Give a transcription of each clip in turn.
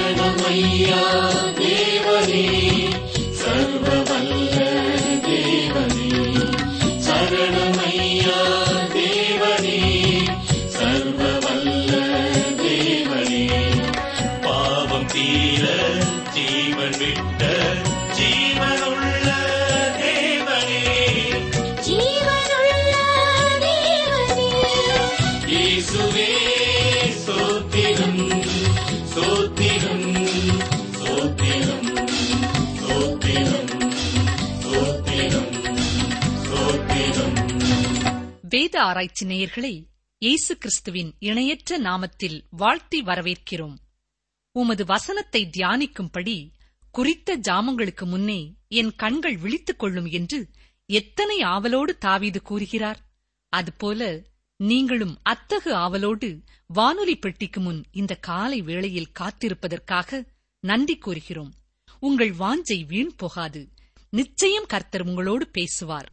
சரணமையா தேவனே ஆராய்ச்சி நேயர்களை இயேசு கிறிஸ்துவின் இணையற்ற நாமத்தில் வாழ்த்தி வரவேற்கிறோம். உமது வசனத்தை தியானிக்கும்படி குறித்த ஜாமங்களுக்கு முன்னே என் கண்கள் விழித்துக் கொள்ளும் என்று எத்தனை ஆவலோடு தாவீது கூறுகிறார்? அதுபோல நீங்களும் அத்தகு ஆவலோடு வானொலி பெட்டிக்கு முன் இந்த காலை வேளையில் காத்திருப்பதற்காக நன்றி கூறுகிறோம். உங்கள் வாஞ்சை வீண் போகாது. நிச்சயம் கர்த்தர் உங்களோடு பேசுவார்.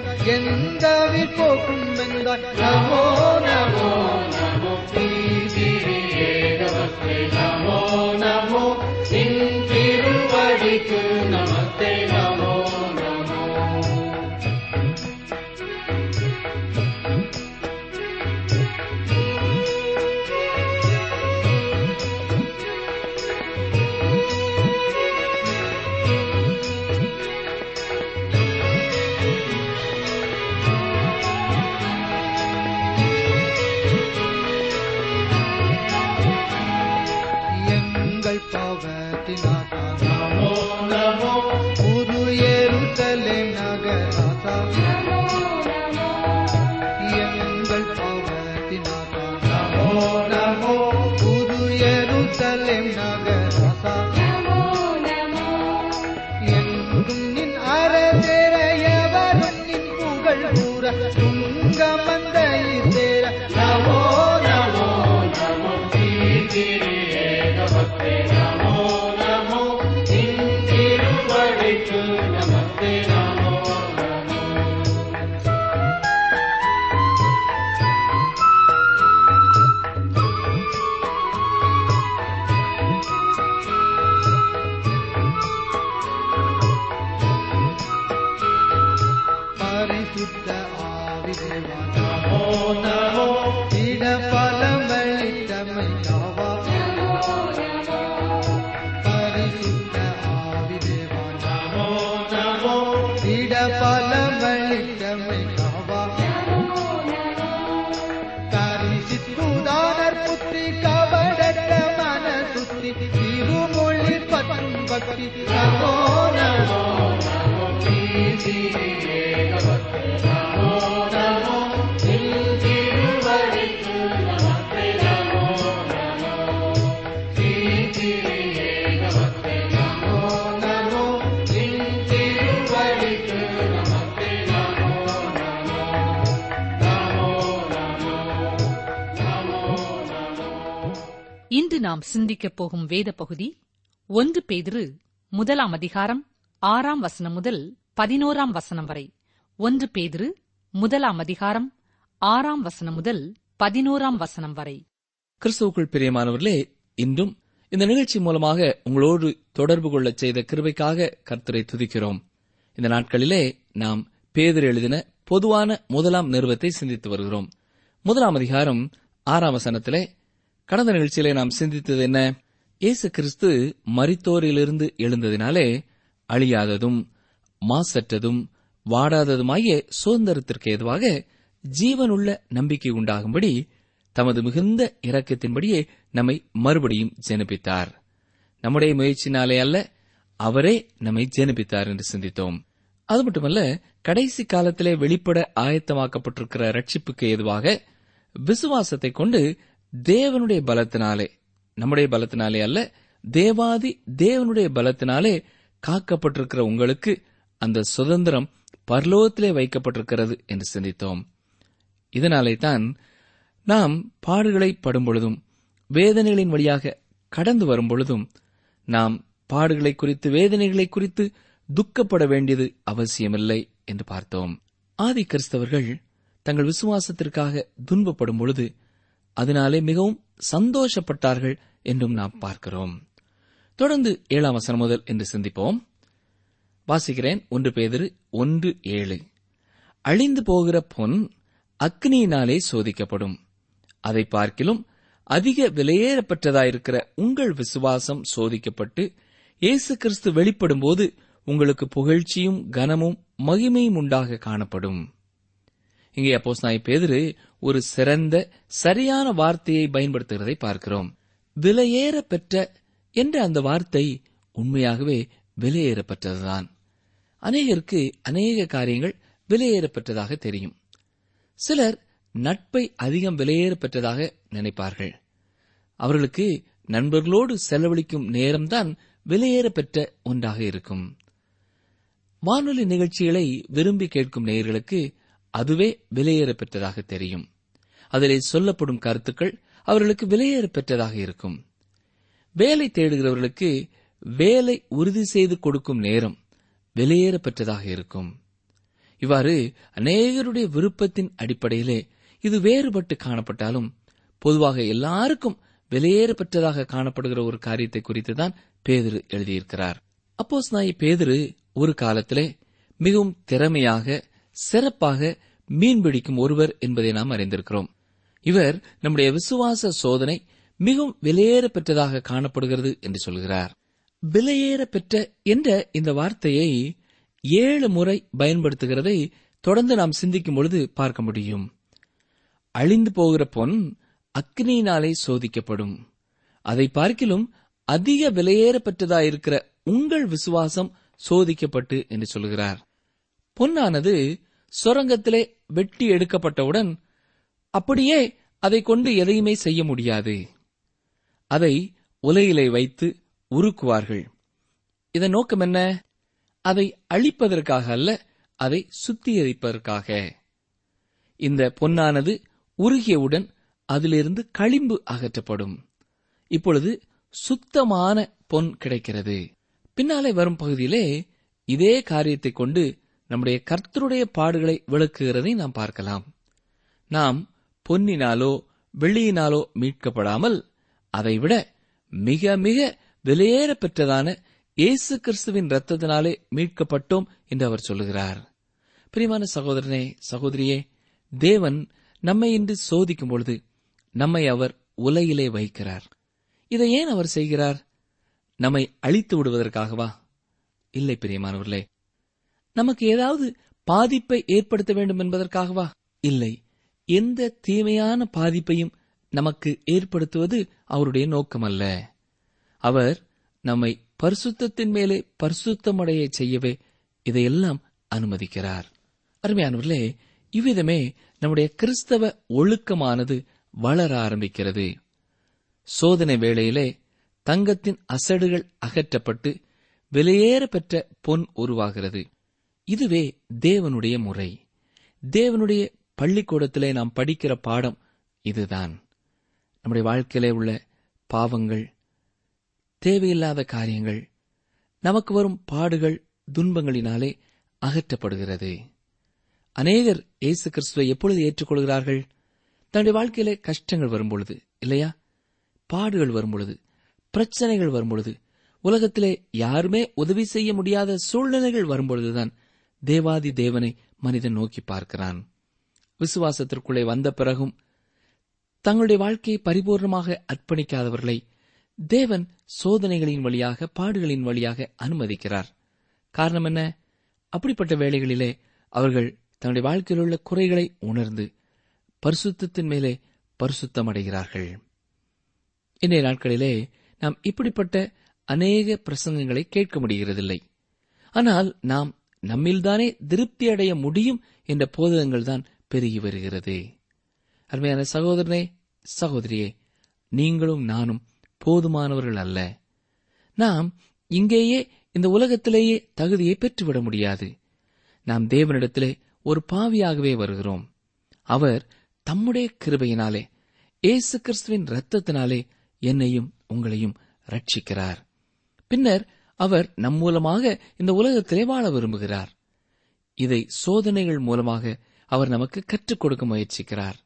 நலமீந்தாய் எந்த போக்கும் வெந்தாய் நமோ நமோ நமோ தீதிரியே நமஸ்தே நமோ ङ्गो नवो இன்று நாம் சிந்திக்கப் போகும் வேத பகுதி ஒன்று பேதிரு முதலாம் அதிகாரம் ஆறாம் வசனம் முதல் பதினோராம் வசனம் வரை. ஒன்று பேதிரு முதலாம் அதிகாரம் ஆறாம் வசனம் முதல் பதினோராம் வசனம் வரை. கிறிஸ்துவுக்குள் பிரியமானவர்களே இன்றும் இந்த நிகழ்ச்சி மூலமாக உங்களோடு தொடர்பு கொள்ளச் செய்த கிருபைக்காக கர்த்தரை துதிக்கிறோம். இந்த நாட்களிலே நாம் பேதர் எழுதின பொதுவான முதலாம் நிறுவத்தை சிந்தித்து வருகிறோம். முதலாம் அதிகாரம் ஆறாம் வசனத்திலே கடந்த நிகழ்ச்சியிலே நாம் சிந்தித்தது என்ன? இயேசு கிறிஸ்து மரித்தோரிலிருந்து எழுந்ததினாலே அழியாததும் மாசற்றதும் வாடாததுமாகிய சுதந்திரத்திற்கு ஏதுவாக ஜீவனுள்ள நம்பிக்கை உண்டாகும்படி தமது மிகுந்த இரக்கத்தின்படியே நம்மை மறுபடியும் ஜெனிப்பித்தார். நம்முடைய முயற்சினாலே அல்ல அவரே நம்மை ஜெனிப்பித்தார் என்று சிந்தித்தோம். அது மட்டுமல்ல கடைசி காலத்திலே வெளிப்பட ஆயத்தமாக்கப்பட்டிருக்கிற ரட்சிப்புக்கு ஏதுவாக விசுவாசத்தை கொண்டு தேவனுடைய பலத்தினாலே நம்முடைய பலத்தினாலே அல்ல தேவாதி தேவனுடைய பலத்தினாலே காக்கப்பட்டிருக்கிற உங்களுக்கு அந்த சுதந்திரம் பரலோகத்திலே வைக்கப்பட்டிருக்கிறது என்று சிந்தித்தோம். இதனாலே தான் நாம் பாடுகளை படும்பொழுதும் வேதனைகளின் வழியாக கடந்து வரும்பொழுதும் நாம் பாடுகளை குறித்து வேதனைகளை குறித்து துக்கப்பட வேண்டியது அவசியமில்லை என்று பார்த்தோம். ஆதி கிறிஸ்தவர்கள் தங்கள் விசுவாசத்திற்காக துன்பப்படும் பொழுது அதனாலே மிகவும் சந்தோஷப்பட்டார்கள் என்றும் நாம் பார்க்கிறோம். தொடர்ந்து ஏழாம் வசனம் முதல் என்று சிந்திப்போம். வாசிக்கிறேன். ஒன்று பேதிரு ஒன்று ஏழு. அழிந்து போகிற பொன் அக்னியினாலே சோதிக்கப்படும். அதை பார்க்கிலும் அதிக விலையேறப்பட்டதாயிருக்கிற உங்கள் விசுவாசம் சோதிக்கப்பட்டு இயேசு கிறிஸ்து வெளிப்படும்போது உங்களுக்கு புகழ்ச்சியும் கனமும் மகிமையும் உண்டாக காணப்படும். இங்கே அப்போஸ் நாய் பேதிரு ஒரு சிறந்த சரியான வார்த்தையை பயன்படுத்துகிறதை பார்க்கிறோம். விலையேற பெற்ற என்ற அந்த வார்த்தை உண்மையாகவே விலையேறப்பட்டதுதான் அநேகருக்கு அநேக காரியங்கள் விலையேறப்பெற்றதாக தெரியும். சிலர் நட்பை அதிகம் விலையேற பெற்றதாக நினைப்பார்கள். அவர்களுக்கு நண்பர்களோடு செலவழிக்கும் நேரம்தான் விலையேற பெற்ற ஒன்றாக இருக்கும். வானொலி நிகழ்ச்சிகளை விரும்பி கேட்கும் நேயர்களுக்கு அதுவே விலையேற பெற்றதாக தெரியும். அதிலே சொல்லப்படும் கருத்துக்கள் அவர்களுக்கு விலையேற பெற்றதாக இருக்கும். வேலை தேடுகிறவர்களுக்கு வேலை உறுதி செய்து கொடுக்கும் நேரம் வெளியேறப்பெற்றதாக பெற்றதாக இருக்கும். இவ்வாறு அநேகருடைய விருப்பத்தின் அடிப்படையிலே இது வேறுபட்டு காணப்பட்டாலும் பொதுவாக எல்லாருக்கும் விலையேற காணப்படுகிற ஒரு காரியத்தை குறித்து தான் பேதிரு எழுதியிருக்கிறார். அப்போஸ் நாய் பேதிரு ஒரு காலத்திலே மிகவும் திறமையாக சிறப்பாக மீன்பிடிக்கும் ஒருவர் என்பதை நாம் அறிந்திருக்கிறோம். இவர் நம்முடைய விசுவாச சோதனை மிகவும் விலையேற காணப்படுகிறது என்று சொல்கிறார். விலையேற பெற்ற என்ற இந்த வார்த்தையை ஏழு முறை பயன்படுத்துகிறதை தொடர்ந்து நாம் சிந்திக்கும் பொழுது பார்க்க முடியும். அழிந்து போகிற பொன் அக்னியினாலே சோதிக்கப்படும். அதை பார்க்கிலும் அதிக விலையேறப்பட்டதாயிருக்கிற உங்கள் விசுவாசம் சோதிக்கப்பட்டு என்று சொல்கிறார். பொன்னானது சுரங்கத்திலே வெட்டி எடுக்கப்பட்டவுடன் அப்படியே அதை கொண்டு எதையுமே செய்ய முடியாது. அதை உலையிலே வைத்து உருக்குவார்கள். இதன் நோக்கம் என்ன? அதை அழிப்பதற்காக அல்ல அதை சுத்திகரிப்பதற்காக. இந்த பொன்னானது உருகியவுடன் அதிலிருந்து களிம்பு அகற்றப்படும். இப்பொழுது சுத்தமான பொன் கிடைக்கிறது. பின்னாலே வரும் பகுதியிலே இதே காரியத்தை கொண்டு நம்முடைய கர்த்தருடைய பாடுகளை விளக்குகிறதை நாம் பார்க்கலாம். நாம் பொன்னினாலோ வெள்ளியினாலோ மீட்கப்படாமல் அதைவிட மிக மிக விலையேற பெற்றதான இயேசு கிறிஸ்துவின் ரத்தத்தினாலே மீட்கப்பட்டோம் என்று அவர் சொல்லுகிறார். பிரியமான சகோதரனே சகோதரியே தேவன் நம்மை இன்று சோதிக்கும் பொழுது நம்மை அவர் உலையிலே வைக்கிறார். இதை ஏன் அவர் செய்கிறார்? நம்மை அழித்து விடுவதற்காகவா? இல்லை பிரியமானவர்களே நமக்கு ஏதாவது பாதிப்பை ஏற்படுத்த வேண்டும் என்பதற்காகவா? இல்லை எந்த தீமையான பாதிப்பையும் நமக்கு ஏற்படுத்துவது அவருடைய நோக்கமல்ல. அவர் நம்மை பரிசுத்தத்தின் மேலே பரிசுத்தமடைய செய்யவே இதையெல்லாம் அனுமதிக்கிறார். அருமையானவர்களே இவ்விதமே நம்முடைய கிறிஸ்தவ ஒழுக்கமானது வளர ஆரம்பிக்கிறது. சோதனை வேளையிலே தங்கத்தின் அசடுகள் அகற்றப்பட்டு விலையேற பெற்ற பொன் உருவாகிறது. இதுவே தேவனுடைய முறை. தேவனுடைய பள்ளிக்கூடத்திலே நாம் படிக்கிற பாடம் இதுதான். நம்முடைய வாழ்க்கையிலே உள்ள பாவங்கள் தேவையில்லாத காரியங்கள் நமக்கு வரும் பாடுகள் துன்பங்களினாலே அகற்றப்படுகிறது. அநேகர் இயேசு கிறிஸ்துவை எப்பொழுது ஏற்றுக்கொள்கிறார்கள்? தன்னுடைய வாழ்க்கையிலே கஷ்டங்கள் வரும்பொழுது இல்லையா? பாடுகள் வரும்பொழுது பிரச்சனைகள் வரும்பொழுது உலகத்திலே யாருமே உதவி செய்ய முடியாத சூழ்நிலைகள் வரும்பொழுதுதான் தேவாதி தேவனை மனிதன் நோக்கி பார்க்கிறான். விசுவாசத்திற்குள்ளே வந்த பிறகும் தங்களுடைய வாழ்க்கையை பரிபூர்ணமாக அர்ப்பணிக்காதவர்களை தேவன் சோதனைகளின் வழியாக பாடுகளின் வழியாக அனுமதிக்கிறார். காரணம் என்ன? அப்படிப்பட்ட வேளைகளிலே அவர்கள் தன்னுடைய வாழ்க்கையில் உள்ள குறைகளை உணர்ந்து பரிசுத்தத்தின் மேலே பரிசுத்தமடைகிறார்கள். இன்றைய நாட்களிலே நாம் இப்படிப்பட்ட அநேக பிரசங்கங்களை கேட்க முடிகிறதில்லை. ஆனால் நாம் நம்மில்தானே திருப்தி அடைய முடியும் என்ற போதகங்கள் தான் பெருகி வருகிறது. அருமையான சகோதரனே சகோதரியே நீங்களும் நானும் போதுமானவர்கள் அல்ல. நாம் இங்கேயே இந்த உலகத்திலேயே தகுதியை பெற்றுவிட முடியாது. நாம் தேவனிடத்திலே ஒரு பாவியாகவே வருகிறோம். அவர் தம்முடைய கிருபையினாலே இயேசு கிறிஸ்துவின் இரத்தத்தினாலே என்னையும் உங்களையும் ரட்சிக்கிறார் பின்னர் அவர் நம் மூலமாக இந்த உலகத்திலே வாழ விரும்புகிறார். இதை சோதனைகள் மூலமாக அவர் நமக்கு கற்றுக் கொடுக்க முயற்சிக்கிறார்.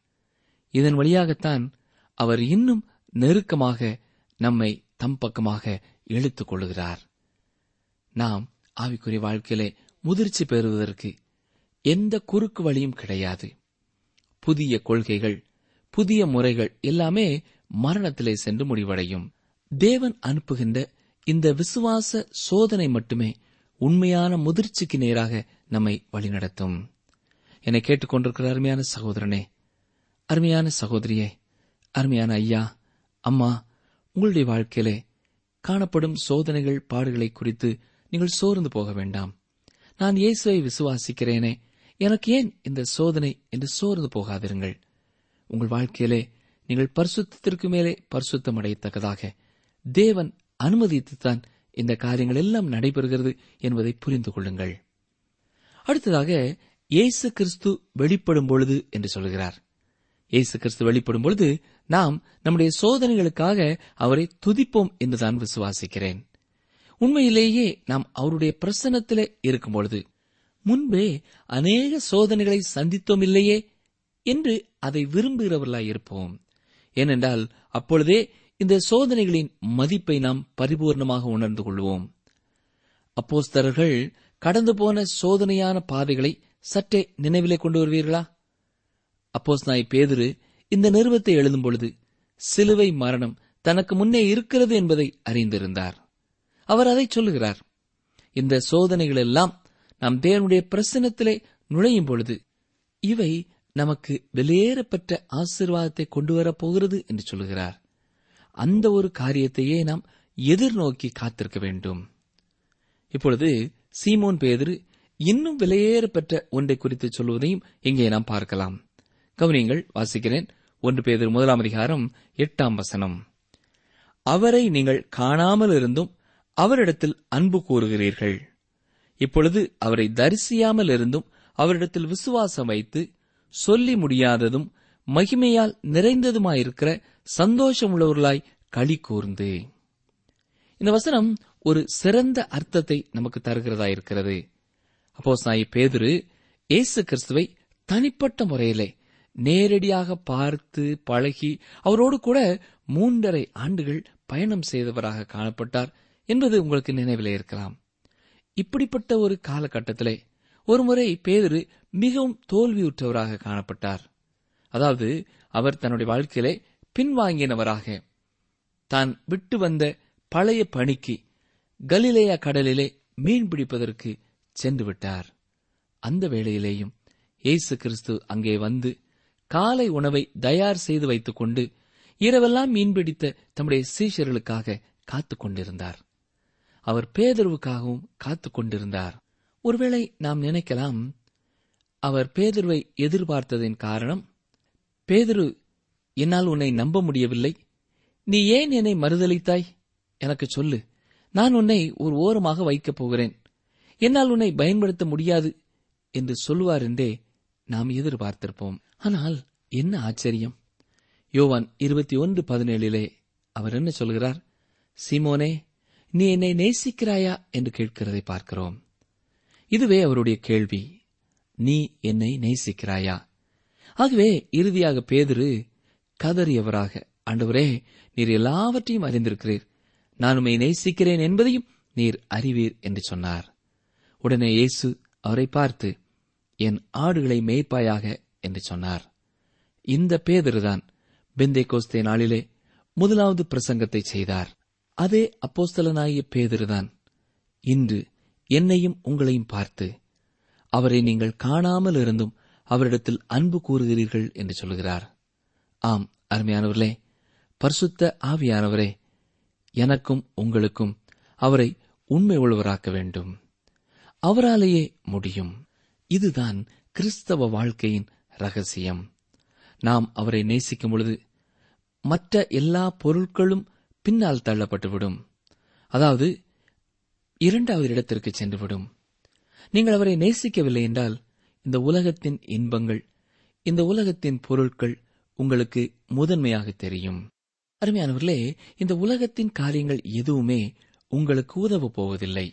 இதன் வழியாகத்தான் அவர் இன்னும் நெருக்கமாக நம்மை தம் பக்கமாக இழுத்துக் கொள்கிறார் நாம் ஆவிக்குரிய வாழ்க்கையிலே முதிர்ச்சி பெறுவதற்கு எந்த குறுக்கு வழியும் கிடையாது. புதிய கொள்கைகள் புதிய முறைகள் எல்லாமே மரணத்திலே சென்று முடிவடையும். தேவன் அனுப்புகின்ற இந்த விசுவாச சோதனை மட்டுமே உண்மையான முதிர்ச்சிக்கு நேராக நம்மை வழிநடத்தும். என்னை கேட்டுக்கொண்டிருக்கிற அருமையான சகோதரனே அருமையான சகோதரியே அருமையான ஐயா அம்மா உங்களுடைய வாழ்க்கையிலே காணப்படும் சோதனைகள் பாடுகளை குறித்து நீங்கள் சோர்ந்து போக வேண்டாம். நான் இயேசுவை விசுவாசிக்கிறேனே. எனக்கு ஏன் இந்த சோதனை என்று சோர்ந்து போகாதிருங்கள். உங்கள் வாழ்க்கையிலே நீங்கள் பரிசுத்திற்கு மேலே பரிசுத்தம் அடையத்தக்கதாக தேவன் அனுமதித்துத்தான் இந்த காரியங்கள் எல்லாம் நடைபெறுகிறது என்பதை புரிந்து கொள்ளுங்கள். அடுத்ததாக இயேசு கிறிஸ்து வெளிப்படும் பொழுது என்று சொல்கிறார். இயேசு கிறிஸ்து வெளிப்படும் பொழுது நாம் நம்முடைய சோதனைகளுக்காக அவரை துதிப்போம் என்றுதான் விசுவாசிக்கிறேன். உண்மையிலேயே நாம் அவருடைய பிரசன்னத்தில் இருக்கும்பொழுது முன்பே அநேக சோதனைகளை சந்தித்தோம் இல்லையே? என்று அதை விரும்புகிறவர்களாய் இருப்போம். ஏனென்றால் அப்பொழுதே இந்த சோதனைகளின் மதிப்பை நாம் பரிபூர்ணமாக உணர்ந்து கொள்வோம். அப்போஸ்தரர்கள் கடந்து போன சோதனையான பாதைகளை சற்றே நினைவிலே கொண்டு வருவீர்களா? அப்போஸ் நாய் பேதுரு இந்த நிறுவத்தை எழுதும் பொழுது சிலுவை மரணம் தனக்கு முன்னே இருக்கிறது என்பதை அறிந்திருந்தார். அவர் அதை சொல்லுகிறார். இந்த சோதனைகள் எல்லாம் நாம் தேவனுடைய பிரசனத்திலே நுழையும் பொழுது இவை நமக்கு வெளியேறப்பட்ட ஆசீர்வாதத்தை கொண்டு வரப் போகிறது என்று சொல்லுகிறார். அந்த ஒரு காரியத்தையே நாம் எதிர்நோக்கி காத்திருக்க வேண்டும். இப்பொழுது சீமோன் பேதுரு இன்னும் விலையேறப்பெற்ற ஒன்றை குறித்து சொல்வதையும் இங்கே நாம் பார்க்கலாம். கவனியங்கள் வாசிக்கிறேன். ஒன்று பேதர் முதலாம் அதிகாரம் எட்டாம் வசனம். அவரை நீங்கள் காணாமல் இருந்தும் அவரிடத்தில் அன்பு கூறுகிறீர்கள். இப்பொழுது அவரை தரிசியாமல் இருந்தும் அவரிடத்தில் விசுவாசம் வைத்து சொல்லி முடியாததும் மகிமையால் நிறைந்ததுமாயிருக்கிற சந்தோஷமுள்ளவர்களாய் களி கூர்ந்து. இந்த வசனம் ஒரு சிறந்த அர்த்தத்தை நமக்கு தருகிறதா இருக்கிறது அப்போ சாய் பேதுரு இயேசு கிறிஸ்துவை தனிப்பட்ட முறையிலே நேரடியாக பார்த்து பழகி அவரோடு கூட மூன்றரை ஆண்டுகள் பயணம் செய்தவராக காணப்பட்டார் என்பது உங்களுக்கு நினைவிலே இருக்கலாம். இப்படிப்பட்ட ஒரு காலகட்டத்திலே ஒருமுறை பேதரு மிகவும் தோல்வியுற்றவராக காணப்பட்டார். அதாவது அவர் தன்னுடைய வாழ்க்கையிலே பின்வாங்கினவராக. தான் விட்டு வந்த பழைய பணிக்கு கலிலேயா கடலிலே மீன் பிடிப்பதற்கு சென்று விட்டார். அந்த வேளையிலேயும் இயேசு கிறிஸ்து அங்கே வந்து காலை உணவை தயார் செய்து வைத்துக் கொண்டு இரவெல்லாம் மீன்பிடித்த தம்முடைய சீஷர்களுக்காக காத்துக் கொண்டிருந்தார் அவர் பேதர்வுக்காகவும் காத்துக் கொண்டிருந்தார் ஒருவேளை நாம் நினைக்கலாம் அவர் பேதுருவை எதிர்பார்த்ததின் காரணம் பேதுரு என்னால் உன்னை நம்ப முடியவில்லை. நீ ஏன் என்னை மறுதளித்தாய் எனக்கு சொல்லு. நான் உன்னை ஒரு ஓரமாக வைக்கப் போகிறேன். என்னால் உன்னை பயன்படுத்த முடியாது என்று சொல்லுவார் என்றே நாம் எதிர்பார்த்திருப்போம். ஆனால் என்ன ஆச்சரியம்? யோவான் இருபத்தி ஒன்று பதினேழிலே அவர் என்ன சொல்கிறார்? சீமோனே நீ என்னை நேசிக்கிறாயா? என்று கேட்கிறதை பார்க்கிறோம். இதுவே அவருடைய கேள்வி. நீ என்னை நேசிக்கிறாயா? ஆகவே இறுதியாக பேதுரு கதறியவராக ஆண்டவரே நீர் எல்லாவற்றையும் அறிந்திருக்கிறீர். நான் உம்மை நேசிக்கிறேன் என்பதையும் நீர் அறிவீர் என்று சொன்னார். உடனே இயேசு அவரை பார்த்து என் ஆடுகளை மேய்ப்பாயாக என்று சொன்னார். இந்த பேதருதான் பெந்தை கோஸ்தே நாளிலே முதலாவது பிரசங்கத்தை செய்தார். அதே அப்போஸ்தலனாகிய பேதருதான் இன்று என்னையும் உங்களையும் பார்த்து அவரை நீங்கள் காணாமல் இருந்தும் அவரிடத்தில் அன்பு கூறுகிறீர்கள் என்று சொல்கிறார். ஆம் அருமையானவர்களே பரிசுத்த ஆவியானவரே எனக்கும் உங்களுக்கும் அவரை உண்மை உள்ளவராக்க வேண்டும். அவராலேயே முடியும். இதுதான் கிறிஸ்தவ வாழ்க்கையின் ரகசியம். நாம் அவரை நேசிக்கும் பொழுது மற்ற எல்லா பொருட்களும் பின்னால் தள்ளப்பட்டுவிடும். அதாவது இரண்டாவது இடத்திற்கு சென்றுவிடும். நீங்கள் அவரை நேசிக்கவில்லை என்றால் இந்த உலகத்தின் இன்பங்கள் இந்த உலகத்தின் பொருட்கள் உங்களுக்கு முதன்மையாக தெரியும். அருமையானவர்களே இந்த உலகத்தின் காரியங்கள் எதுவுமே உங்களுக்கு உதவ போவதில்லை.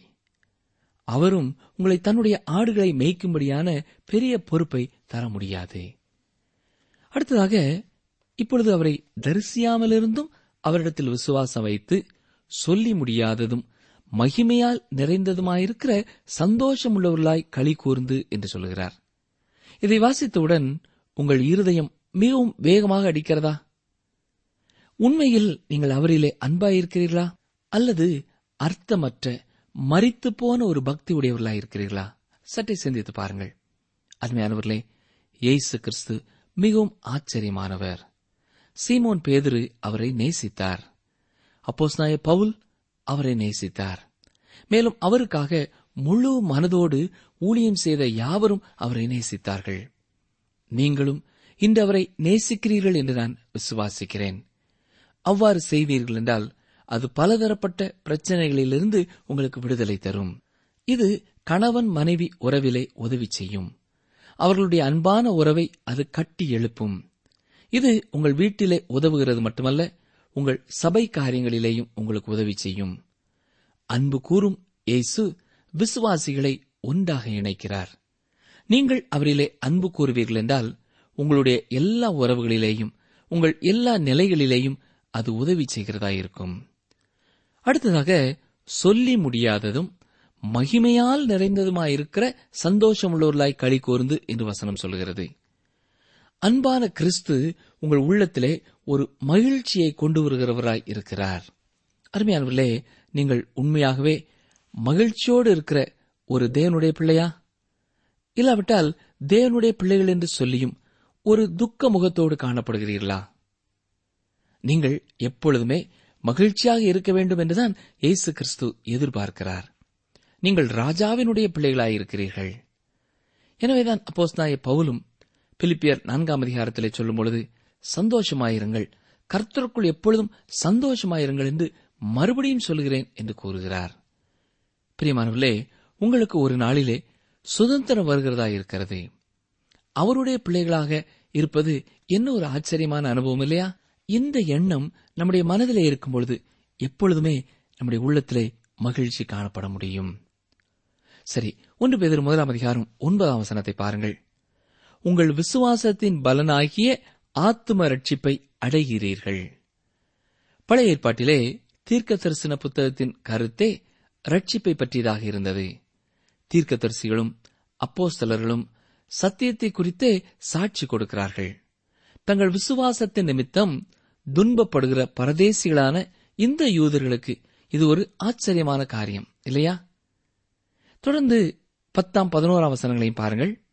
அவரும் உங்களை தன்னுடைய ஆடுகளை மேய்க்கும்படியான பெரிய பொறுப்பை தர முடியாது. அடுத்ததாக இப்பொழுது அவரை தரிசியாமலிருந்தும் அவரிடத்தில் விசுவாசம் வைத்து சொல்லி முடியாததும் மகிமையால் நிறைந்ததுமாயிருக்கிற சந்தோஷமுள்ளவர்களாய் களி கூர்ந்து என்று சொல்கிறார் இதை வாசித்தவுடன் உங்கள் இருதயம் மிகவும் வேகமாக அடிக்கிறதா? உண்மையில் நீங்கள் அவரிலே அன்பாயிருக்கிறீர்களா? அல்லது அர்த்தமற்ற மறித்து போன ஒரு பக்தி உடையவர்களாயிருக்கிறீர்களா சற்றே சிந்தித்து பாருங்கள். அருமையானவர்களே இயேசு கிறிஸ்து மிகவும் ஆச்சரியமானவர். சீமோன் பேதுரு அவரை நேசித்தார். அப்போஸ் நாய பவுல் அவரை நேசித்தார். மேலும் அவருக்காக முழு மனதோடு ஊழியம் செய்த யாவரும் அவரை நேசித்தார்கள். நீங்களும் இன்று அவரை நேசிக்கிறீர்கள் என்று நான் விசுவாசிக்கிறேன். அவ்வாறு செய்வீர்கள் என்றால் அது பலதரப்பட்ட பிரச்சனைகளிலிருந்து உங்களுக்கு விடுதலை தரும். இது கணவன் மனைவி உறவிலே உதவி செய்யும். அவர்களுடைய அன்பான உறவை அது கட்டி எழுப்பும். இது உங்கள் வீட்டிலே உதவுகிறது மட்டுமல்ல உங்கள் சபை காரியங்களிலேயும் உங்களுக்கு உதவி செய்யும். அன்பு கூறும் இயேசு விசுவாசிகளை ஒன்றாக இணைக்கிறார். நீங்கள் அவரிலே அன்பு கூறுவீர்கள் என்றால் உங்களுடைய எல்லா உறவுகளிலேயும் உங்கள் எல்லா நிலைகளிலேயும் அது உதவி செய்கிறதாயிருக்கும். அடுத்ததாக சொல்லி முடியாததும் மகிமையால் நிறைந்ததுமாயிருக்கிற சந்தோஷமுள்ளவர்களாய் களி கூர்ந்து என்று வசனம் சொல்கிறது. அன்பான கிறிஸ்து உங்கள் உள்ளத்திலே ஒரு மகிழ்ச்சியை கொண்டு வருகிறவராய் இருக்கிறார். அருமையானவர்களே நீங்கள் உண்மையாகவே மகிழ்ச்சியோடு இருக்கிற ஒரு தேவனுடைய பிள்ளையா? இல்லாவிட்டால் தேவனுடைய பிள்ளைகள் என்று சொல்லியும் ஒரு துக்க முகத்தோடு காணப்படுகிறீர்களா? நீங்கள் எப்பொழுதுமே மகிழ்ச்சியாக இருக்க வேண்டும் என்றுதான் இயேசு கிறிஸ்து எதிர்பார்க்கிறார். நீங்கள் ராஜாவினுடைய பிள்ளைகளாயிருக்கிறீர்கள் எனவேதான் அப்போஸ்தாய பவுலும் பிலிப்பியர் நான்காம் அதிகாரத்திலே சொல்லும் பொழுது சந்தோஷமாயிருங்கள். கர்த்தருக்குள் எப்பொழுதும் சந்தோஷமாயிருங்கள் என்று மறுபடியும் சொல்கிறேன் என்று கூறுகிறார். பிரியமானவர்களே உங்களுக்கு ஒரு நாளிலே சுதந்திரம் வருகிறதா இருக்கிறது. அவருடைய பிள்ளைகளாக இருப்பது என்ன ஒரு ஆச்சரியமான அனுபவம் இல்லையா? இந்த எண்ணம் நம்முடைய மனதிலே இருக்கும் பொழுது எப்பொழுதுமே நம்முடைய உள்ளத்திலே மகிழ்ச்சி காணப்பட முடியும். சரி ஒன்று பேதர் முதலாம் அதிகாரம் ஒன்பதாம் வசனத்தை பாருங்கள். உங்கள் விசுவாசத்தின் பலனாகிய ஆத்தும ரட்சிப்பை அடைகிறீர்கள். பழைய ஏற்பாட்டிலே தீர்க்க தரிசன புத்தகத்தின் கருத்தே ரட்சிப்பை பற்றியதாக இருந்தது. தீர்க்கதரிசிகளும் அப்போஸ்தலர்களும் சத்தியத்தை குறித்தே சாட்சி கொடுக்கிறார்கள். தங்கள் விசுவாசத்தின் நிமித்தம் துன்பப்படுகிற பரதேசிகளான இந்த யூதர்களுக்கு இது ஒரு ஆச்சரியமான காரியம் இல்லையா? தொடர்ந்து பத்தாம் பதினோராம் வசனங்களையும் பாருங்கள்.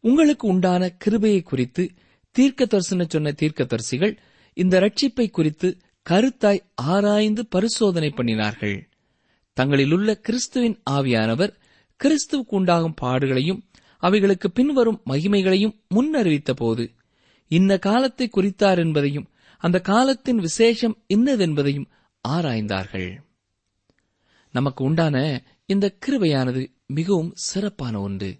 உங்களுக்கு உண்டான கிருபையை குறித்து தீர்க்க தரிசன சொன்ன தீர்க்கதரிசிகள் இந்த ரட்சிப்பை குறித்து கருத்தாய் ஆராய்ந்து பரிசோதனை பண்ணினார்கள். தங்களிலுள்ள கிறிஸ்துவின் ஆவியானவர் கிறிஸ்துவுக்கு உண்டாகும் பாடுகளையும் அவைகளுக்கு பின்வரும் மகிமைகளையும் முன்னறிவித்த போது இன்ன காலத்தை குறித்தார் என்பதையும் அந்த காலத்தின் விசேஷம் இன்னதென்பதையும் ஆராய்ந்தார்கள். நமக்கு உண்டான இந்த கிருபையானது மிகவும் சிறப்பான ஒன்று.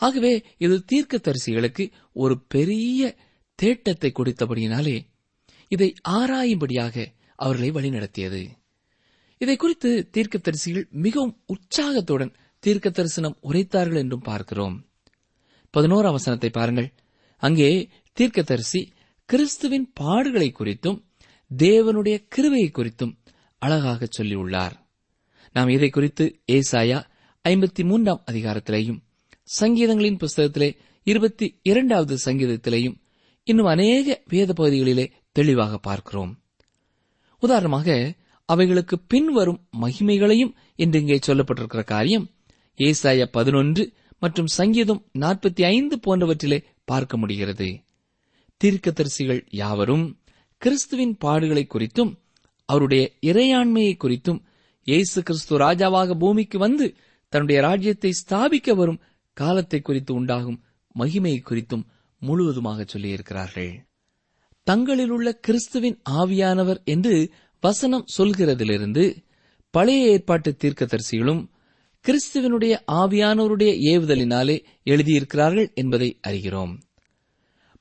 ஆகவே இது தீர்க்கதரிசிகளுக்கு ஒரு பெரிய தேட்டத்தை கொடுத்தபடியினாலே இதை ஆராயும்படியாக அவர்களை வழிநடத்தியது. இதை குறித்து தீர்க்கதரிசிகள் மிகவும் உற்சாகத்துடன் தீர்க்க தரிசனம் உரைத்தார்கள் என்றும் பார்க்கிறோம். பதினோராம் வசனத்தை பாருங்கள். அங்கே தீர்க்கதரிசி கிறிஸ்துவின் பாடுகளை குறித்தும் தேவனுடைய கிருவையை குறித்தும் அழகாக சொல்லியுள்ளார். நாம் இதை குறித்து ஏசாயா ஐம்பத்தி மூன்றாம் அதிகாரத்திலேயும் சங்கீதங்களின் புஸ்தகத்திலே இருபத்தி இரண்டாவது சங்கீதத்திலேயும் இன்னும் அநேக வேத பகுதிகளிலே தெளிவாக பார்க்கிறோம். உதாரணமாக அவைகளுக்கு பின்வரும் மகிமைகளையும் என்று இங்கே சொல்லப்பட்டிருக்கிற காரியம் ஏசாயா பதினொன்று மற்றும் சங்கீதம் நாற்பத்தி ஐந்து போன்றவற்றிலே பார்க்க முடிகிறது. தீர்க்கதரிசிகள் யாவரும் கிறிஸ்துவின் பாடுகளை குறித்தும் அவருடைய இறையாண்மையை குறித்தும் இயேசு கிறிஸ்து ராஜாவாக பூமிக்கு வந்து தன்னுடைய ராஜ்யத்தை ஸ்தாபிக்க வரும் காலத்தை குறித்து உண்டாகும் மகிமையை குறித்தும் முழுவதுமாக சொல்லியிருக்கிறார்கள். தங்களில் உள்ள கிறிஸ்துவின் ஆவியானவர் என்று வசனம் சொல்கிறதிலிருந்து பழைய ஏற்பாட்டு தீர்க்கதரிசிகளும் கிறிஸ்துவனுடைய ஆவியானவருடைய ஏவுதலினாலே எழுதியிருக்கிறார்கள் என்பதை அறிகிறோம்.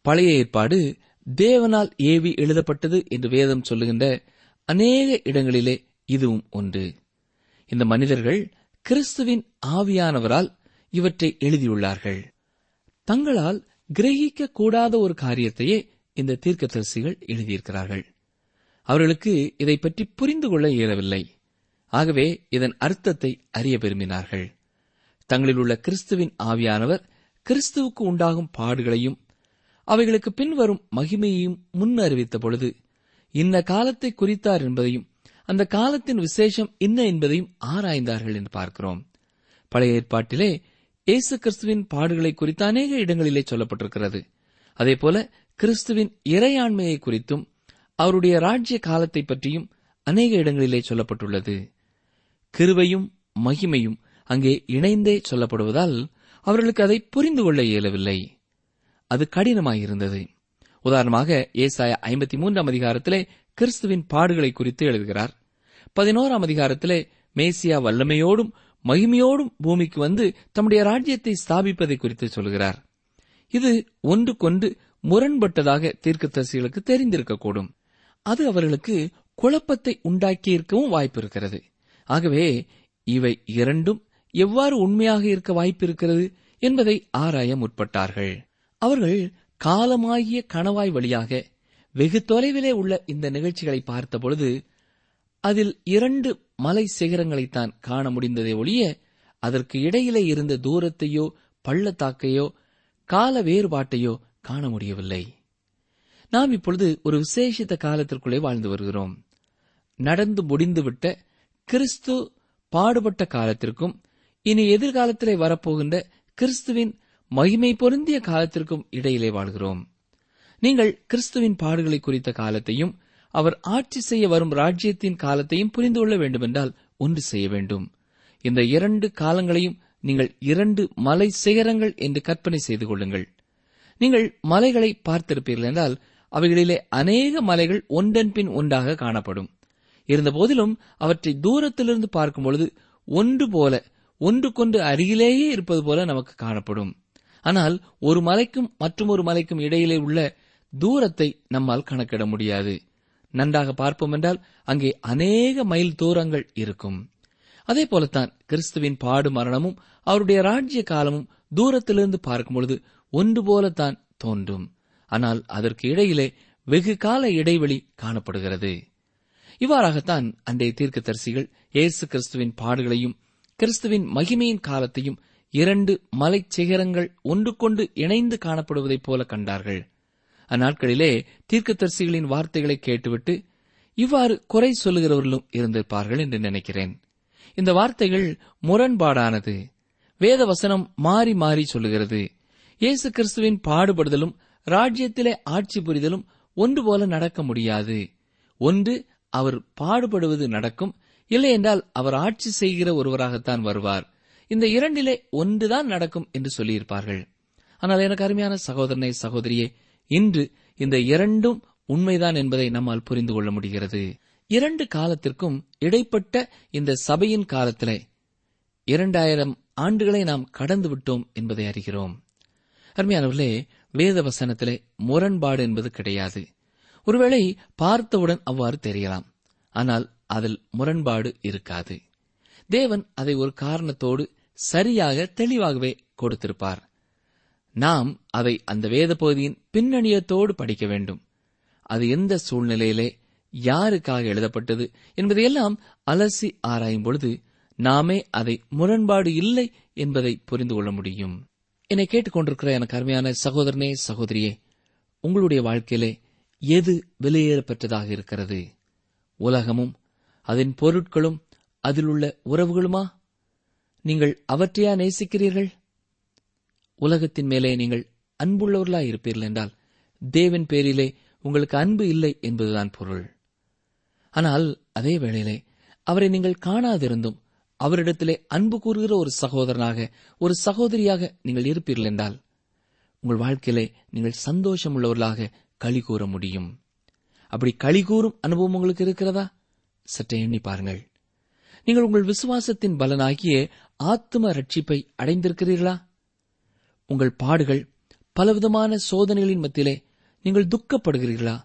பழைய ஏற்பாடு தேவனால் ஏவி எழுதப்பட்டது என்று வேதம் சொல்லுகின்ற அநேக இடங்களிலே இதுவும் ஒன்று. இந்த மனிதர்கள் கிறிஸ்துவின் ஆவியானவரால் இவற்றை எழுதியுள்ளார்கள். தங்களால் கிரகிக்க கூடாத ஒரு காரியத்தையே இந்த தீர்க்கதரிசிகள் எழுதியிருக்கிறார்கள். அவர்களுக்கு இதை பற்றி புரிந்து கொள்ள இயலவில்லை. ஆகவே இதன் அர்த்தத்தை அறிய விரும்பினார்கள். தங்களில் உள்ள கிறிஸ்துவின் ஆவியானவர் கிறிஸ்துவுக்கு உண்டாகும் பாடுகளையும் அவைகளுக்கு பின்வரும் மகிமையையும் முன் அறிவித்த பொழுது இன்ன காலத்தை குறித்தார் என்பதையும் அந்த காலத்தின் விசேஷம் என்ன என்பதையும் ஆராய்ந்தார்கள் என்று பார்க்கிறோம். பழைய ஏற்பாட்டிலே இயேசு கிறிஸ்துவின் பாடுகளை குறித்த அநேக இடங்களிலே சொல்லப்பட்டிருக்கிறது. அதேபோல கிறிஸ்துவின் இறையாண்மையை குறித்தும் அவருடைய ராஜ்ய காலத்தை பற்றியும் அநேக இடங்களிலே சொல்லப்பட்டுள்ளது. கிருவையும் மகிமையும் அங்கே இணைந்தே சொல்லப்படுவதால் அவர்களுக்கு அதை புரிந்து கொள்ள இயலவில்லை. அது கடினமாயிருந்தது. உதாரணமாக ஏசாய ஐம்பத்தி மூன்றாம் அதிகாரத்திலே கிறிஸ்துவின் பாடுகளை குறித்து எழுதுகிறார். பதினோராம் அதிகாரத்திலே மேசியா வல்லமையோடும் மகிமையோடும் பூமிக்கு வந்து தம்முடைய ராஜ்யத்தை ஸ்தாபிப்பதை குறித்து சொல்கிறார். இது ஒன்றுக்கொன்று முரண்பட்டதாக தீர்க்கதரிசிகளுக்கு தெரிந்திருக்கக்கூடும். அது அவர்களுக்கு குழப்பத்தை உண்டாக்கியிருக்கவும் வாய்ப்பு இருக்கிறது ஆகவே இவை இரண்டும் எவ்வாறு உண்மையாக இருக்க வாய்ப்பு இருக்கிறது என்பதை ஆராய முற்பட்டார்கள். அவர்கள் காலமாகிய கணவாய் வழியாக வெகு தொலைவிலே உள்ள இந்த நிகழ்ச்சிகளை பார்த்தபொழுது அதில் இரண்டு மலை சிகரங்களைத்தான் காண முடிந்ததே ஒழிய அதற்கு இடையிலே இருந்த தூரத்தையோ பள்ளத்தாக்கையோ கால வேறுபாட்டையோ காண முடியவில்லை. நாம் இப்பொழுது ஒரு விசேஷித்த காலத்திற்குள்ளே வாழ்ந்து வருகிறோம். நடந்து முடிந்துவிட்ட கிறிஸ்து பாடுபட்ட காலத்திற்கும் இனி எதிர்காலத்திலே வரப்போகின்ற கிறிஸ்துவின் மகிமை பொருந்திய காலத்திற்கும் இடையிலே வாழ்கிறோம். நீங்கள் கிறிஸ்துவின் பாடுகளை குறித்த காலத்தையும் அவர் ஆட்சி செய்ய வரும் ராஜ்யத்தின் காலத்தையும் புரிந்து கொள்ள வேண்டுமென்றால் ஒன்று செய்ய வேண்டும். இந்த இரண்டு காலங்களையும் நீங்கள் இரண்டு மலை சிகரங்கள் என்று கற்பனை செய்து கொள்ளுங்கள். நீங்கள் மலைகளை பார்த்திருப்பீர்கள் என்றால் அவைகளிலே அநேக மலைகள் ஒன்றன் பின் ஒன்றாக காணப்படும். இருந்தபோதிலும் அவற்றை தூரத்திலிருந்து பார்க்கும்பொழுது ஒன்று போல ஒன்றுக்கொன்று அருகிலேயே இருப்பது போல நமக்கு காணப்படும். ஆனால் ஒரு மலைக்கும் மற்றொரு மலைக்கும் இடையிலே உள்ள தூரத்தை நம்மால் கணக்கிட முடியாது. நன்றாக பார்ப்போம் என்றால் அங்கே அநேக மைல் தூரங்கள் இருக்கும். அதே போலத்தான் கிறிஸ்துவின் பாடு மரணமும் அவருடைய ராஜ்ய காலமும் தூரத்திலிருந்து பார்க்கும் பொழுது ஒன்று போலத்தான் தோன்றும். ஆனால் அதற்கு இடையிலே வெகு கால இடைவெளி காணப்படுகிறது. இவ்வாறாகத்தான் அன்றைய தீர்க்கதரிசிகள் இயேசு கிறிஸ்துவின் பாடுகளையும் கிறிஸ்துவின் மகிமையின் காலத்தையும் இரண்டு மலைச் சிகரங்கள் ஒன்றுக்கொண்டு இணைந்து காணப்படுவதைப் போல கண்டார்கள். அந்நாட்களிலே தீர்க்கதரிசிகளின் வார்த்தைகளை கேட்டுவிட்டு இவ்வாறு குறை சொல்லுகிறவர்களும் இருந்திருப்பார்கள் என்று நினைக்கிறேன். இந்த வார்த்தைகள் முரண்பாடானது. வேத வசனம் மாறி மாறி சொல்லுகிறது. இயேசு கிறிஸ்துவின் பாடுபடுதலும் ராஜ்யத்திலே ஆட்சி புரிதலும் ஒன்று போல நடக்க முடியாது. ஒன்று அவர் பாடுபடுவது நடக்கும். இல்லை என்றால் அவர் ஆட்சி செய்கிற ஒருவராகத்தான் வருவார். இந்த இரண்டிலே ஒன்றுதான் நடக்கும் என்று சொல்லியிருப்பார்கள். ஆனால் எனக்கு அருமையான சகோதரனை சகோதரியே இன்று இந்த இரண்டும் உண்மைதான் என்பதை நம்மால் புரிந்து கொள்ள முடிகிறது. இரண்டு காலத்திற்கும் இடைப்பட்ட இந்த சபையின் காலத்திலே இரண்டாயிரம் ஆண்டுகளை நாம் கடந்து விட்டோம் என்பதை அறிகிறோம். அருமையானவர்களே வேத வசனத்திலே முரண்பாடு என்பது கிடையாது. ஒருவேளை பார்த்தவுடன் அவ்வாறு தெரியலாம். ஆனால் அதில் முரண்பாடு இருக்காது. தேவன் அதை ஒரு காரணத்தோடு சரியாக தெளிவாகவே கொடுத்திருப்பார். நாம் அதை அந்த வேத பகுதியின் பின்னணியத்தோடு படிக்க வேண்டும். அது எந்த சூழ்நிலையிலே யாருக்காக எழுதப்பட்டது என்பதையெல்லாம் அலசி ஆராயும் பொழுது நாமே அதை முரண்பாடு இல்லை என்பதை புரிந்து கொள்ள முடியும். என்னை கேட்டுக்கொண்டிருக்கிற எனக்கு அருமையான சகோதரனே சகோதரியே உங்களுடைய வாழ்க்கையிலே எது வெளியேறப்பெற்றதாக இருக்கிறது? உலகமும் அதன் பொருட்களும் அதில் உள்ள உறவுகளுமா? நீங்கள் அவற்றையா நேசிக்கிறீர்கள்? உலகத்தின் மேலே நீங்கள் அன்புள்ளவர்களாய் இருப்பீர்கள் என்றால் தேவன் பேரிலே உங்களுக்கு அன்பு இல்லை என்பதுதான் பொருள். ஆனால் அதே வேளையிலே அவரை நீங்கள் காணாதிருந்தும் அவரிடத்திலே அன்பு கூறுகிற ஒரு சகோதரனாக ஒரு சகோதரியாக நீங்கள் இருப்பீர்கள் என்றால் உங்கள் வாழ்க்கையிலே நீங்கள் சந்தோஷம் உள்ளவர்களாக களி கூற முடியும். அப்படி களி கூறும் அனுபவம் உங்களுக்கு இருக்கிறதா? சற்றே எண்ணி பாருங்கள். நீங்கள் உங்கள் விசுவாசத்தின் பலனாகிய ஆத்ம ரட்சிப்பை அடைந்திருக்கிறீர்களா? உங்கள் பாடுகள் பலவிதமான சோதனைகளின் மத்தியிலே நீங்கள் துக்கப்படுகிறீர்களா?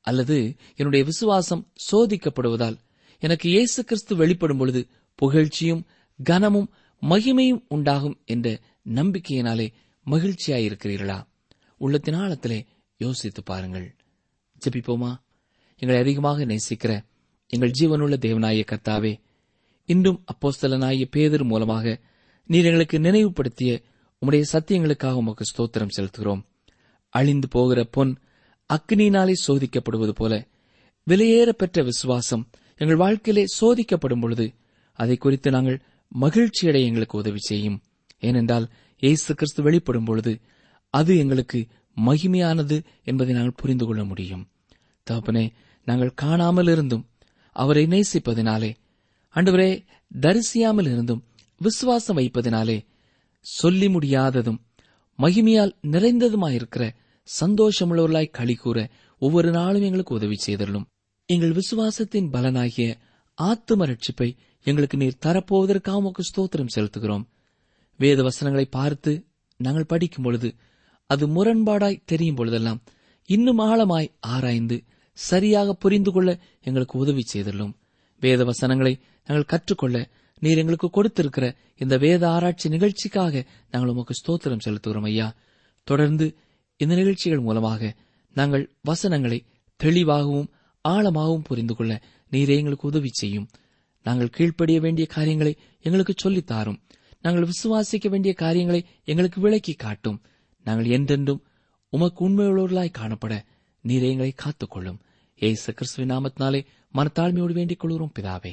அல்லது என்னுடைய விசுவாசம் சோதிக்கப்படுவதால் எனக்கு இயேசு கிறிஸ்து வெளிப்படும் பொழுது புகழ்ச்சியும் கனமும் மகிமையும் உண்டாகும் என்ற நம்பிக்கையினாலே மகிழ்ச்சியாயிருக்கிறீர்களா? உள்ளத்தின் ஆழத்திலே யோசித்து பாருங்கள். ஜபிப்போமா? எங்களை அதிகமாக நேசிக்கிற எங்கள் ஜீவனுள்ள தேவனாய கர்த்தாவே இன்றும் அப்போஸ்தலனாகிய பேதர் மூலமாக நீர் எங்களுக்கு நினைவுபடுத்திய உம்முடைய சத்தியங்களுக்காக உமக்கு ஸ்தோத்திரம் செலுத்துகிறோம். அழிந்து போகிற பொன் அக்னியினாலே சோதிக்கப்படுவது போல விலையேற பெற்ற விசுவாசம் எங்கள் வாழ்க்கையிலே சோதிக்கப்படும் பொழுது அதை குறித்து நாங்கள் மகிழ்ச்சியடைய எங்களுக்கு உதவி செய்யும். ஏனென்றால் இயேசு கிறிஸ்து வெளிப்படும் பொழுது அது எங்களுக்கு மகிமையானது என்பதை நாங்கள் புரிந்து கொள்ள முடியும். தகப்பனே நாங்கள் காணாமல் இருந்தும் அவரை நேசிப்பதினாலே அன்றுவரே தரிசியாமல் இருந்தும் விசுவாசம் வைப்பதினாலே சொல்லி முடியாததும் மகிமையால் நிறைந்ததுமாயிருக்கிற சந்தோஷமுள்ளவர்களாய் களி கூற ஒவ்வொரு நாளும் எங்களுக்கு உதவி செய்தருளும். எங்கள் விசுவாசத்தின் பலனாகிய ஆத்தும ரட்சிப்பை எங்களுக்கு நீர் தரப்போவதற்காக உமக்கு ஸ்தோத்திரம் செலுத்துகிறோம். வேத வசனங்களை பார்த்து நாங்கள் படிக்கும் பொழுது அது முரண்பாடாய் தெரியும் பொழுதெல்லாம் இன்னும் ஆழமாய் ஆராய்ந்து சரியாக புரிந்து கொள்ள எங்களுக்கு உதவி செய்துள்ளோம் வேத வசனங்களை நாங்கள் கற்றுக்கொள்ள நீர் எங்களுக்கு கொடுத்திருக்கிற இந்த வேத ஆராய்ச்சி நிகழ்ச்சிக்காக நாங்கள் உமக்கு ஸ்தோத்திரம் செலுத்துகிறோம் ஐயா. தொடர்ந்து இந்த நிகழ்ச்சிகள் மூலமாக நாங்கள் வசனங்களை தெளிவாகவும் ஆழமாகவும் புரிந்து கொள்ள நீரே எங்களுக்கு உதவி செய்யும். நாங்கள் கீழ்ப்படிய வேண்டிய காரியங்களை எங்களுக்கு சொல்லித்தாரும் நாங்கள் விசுவாசிக்க வேண்டிய காரியங்களை எங்களுக்கு விளக்கி காட்டும். நாங்கள் என்றென்றும் உமக்கு உண்மையுள்ளவர்களாய் காணப்பட நீரே எங்களை காத்துக்கொள்ளும். ஏசு கிறிஸ்துவின் நாமத்தினாலே மனத்தாழ்மையோடு வேண்டிக் கொள்கிறோம் பிதாவே.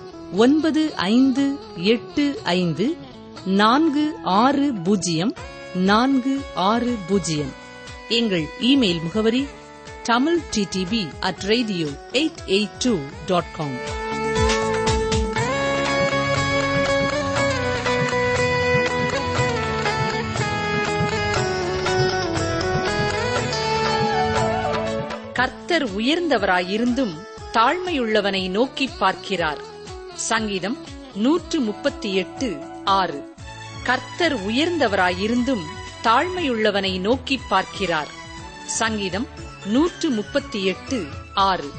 ஒன்பது ஐந்து எட்டு ஐந்து நான்கு ஆறு பூஜ்ஜியம் நான்கு ஆறு பூஜ்ஜியம். எங்கள் இமெயில் முகவரி Tamil TDV at radio eight eight two dot com. கர்த்தர் உயர்ந்தவராயிருந்தும் தாழ்மையுள்ளவனை நோக்கிப் பார்க்கிறார். சங்கீதம் நூற்று முப்பத்தி எட்டு ஆறு. கர்த்தர் உயர்ந்தவராயிருந்தும் தாழ்மையுள்ளவனை நோக்கிப் பார்க்கிறார். சங்கீதம் நூற்று முப்பத்தி எட்டு ஆறு.